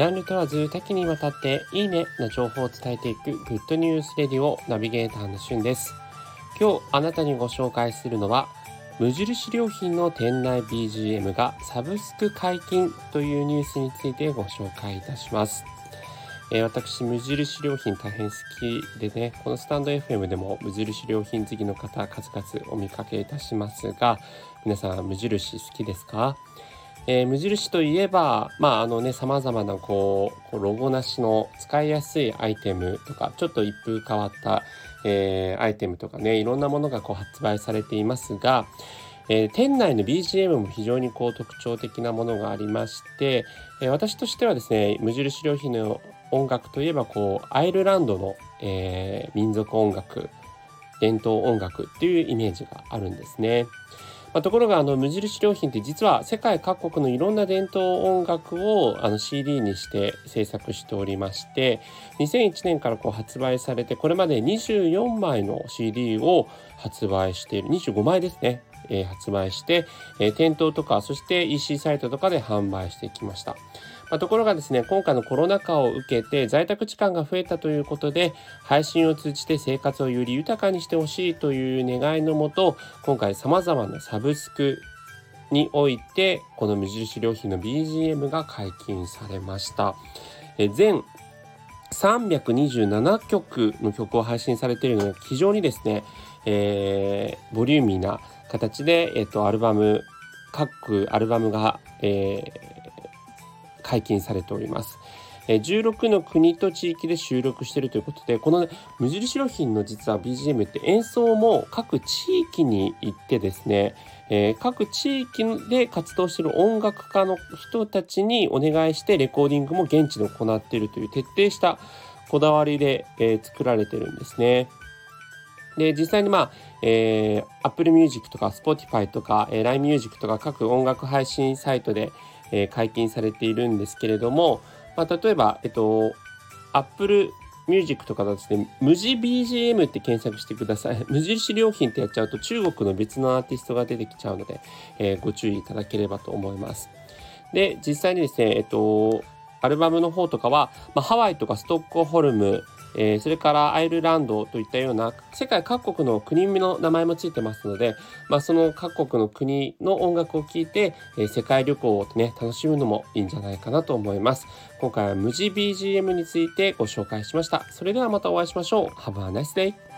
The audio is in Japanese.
ジャンル問わず多岐にわたっていいねな情報を伝えていくグッドニュースレディオナビゲーターのしゅんです。今日あなたにご紹介するのは無印良品の店内 BGM がサブスク解禁というニュースについてご紹介いたします。えー、私、無印良品大変好きでね、このスタンド FM でも無印良品好きの方数々お見かけいたしますが、皆さん無印好きですか？えー、無印といえば、まああのね、様々なこう、こうロゴなしの使いやすいアイテムとか、ちょっと一風変わった、えー、アイテムとかね、いろんなものがこう発売されていますが、えー、店内の BGM も非常にこう特徴的なものがありまして、えー、私としてはですね、無印良品の音楽といえばこう、アイルランドの、えー、民族音楽、伝統音楽っていうイメージがあるんですね。まあ、ところがあの無印良品って実は世界各国のいろんな伝統音楽をあの CD にして制作しておりまして2001年からこう発売されてこれまで24枚の CD を発売している25枚ですね、えー、発売して、え、店頭とかそして EC サイトとかで販売してきました。まあ、ところがですね、今回のコロナ禍を受けて在宅時間が増えたということで、配信を通じて生活をより豊かにしてほしいという願いのもと、今回様々なサブスクにおいて、この無印良品の BGM が解禁されました。え全327曲の曲を配信されているので、非常にですね、えー、ボリューミーな形で、えっ、と、アルバム、各アルバムが、えー、解禁されております。16の国と地域で収録しているということで、この、ね、無印良品の実は BGM って演奏も各地域に行ってですね、えー、各地域で活動している音楽家の人たちにお願いしてレコーディングも現地で行っているという徹底したこだわりで、えー、作られてるんですね。で、実際にまあ、えー、Apple Music とか Spotify とか、えー、LINE Music とか各音楽配信サイトで、えー、解禁されているんですけれども、まあ、例えば、えっと、Apple Music とかだとですね、無地 BGM って検索してください。無印良品ってやっちゃうと中国の別のアーティストが出てきちゃうので、えー、ご注意いただければと思います。で、実際にですね、えっと、アルバムの方とかは、まあ、ハワイとかストックホルム、えー、それからアイルランドといったような世界各国の国の名前もついてますので、まあ、その各国の国の音楽を聴いて、えー、世界旅行をね楽しむのもいいんじゃないかなと思います。今回は無地 BGM についてご紹介しました。それではまたお会いしましょう。Have a nice day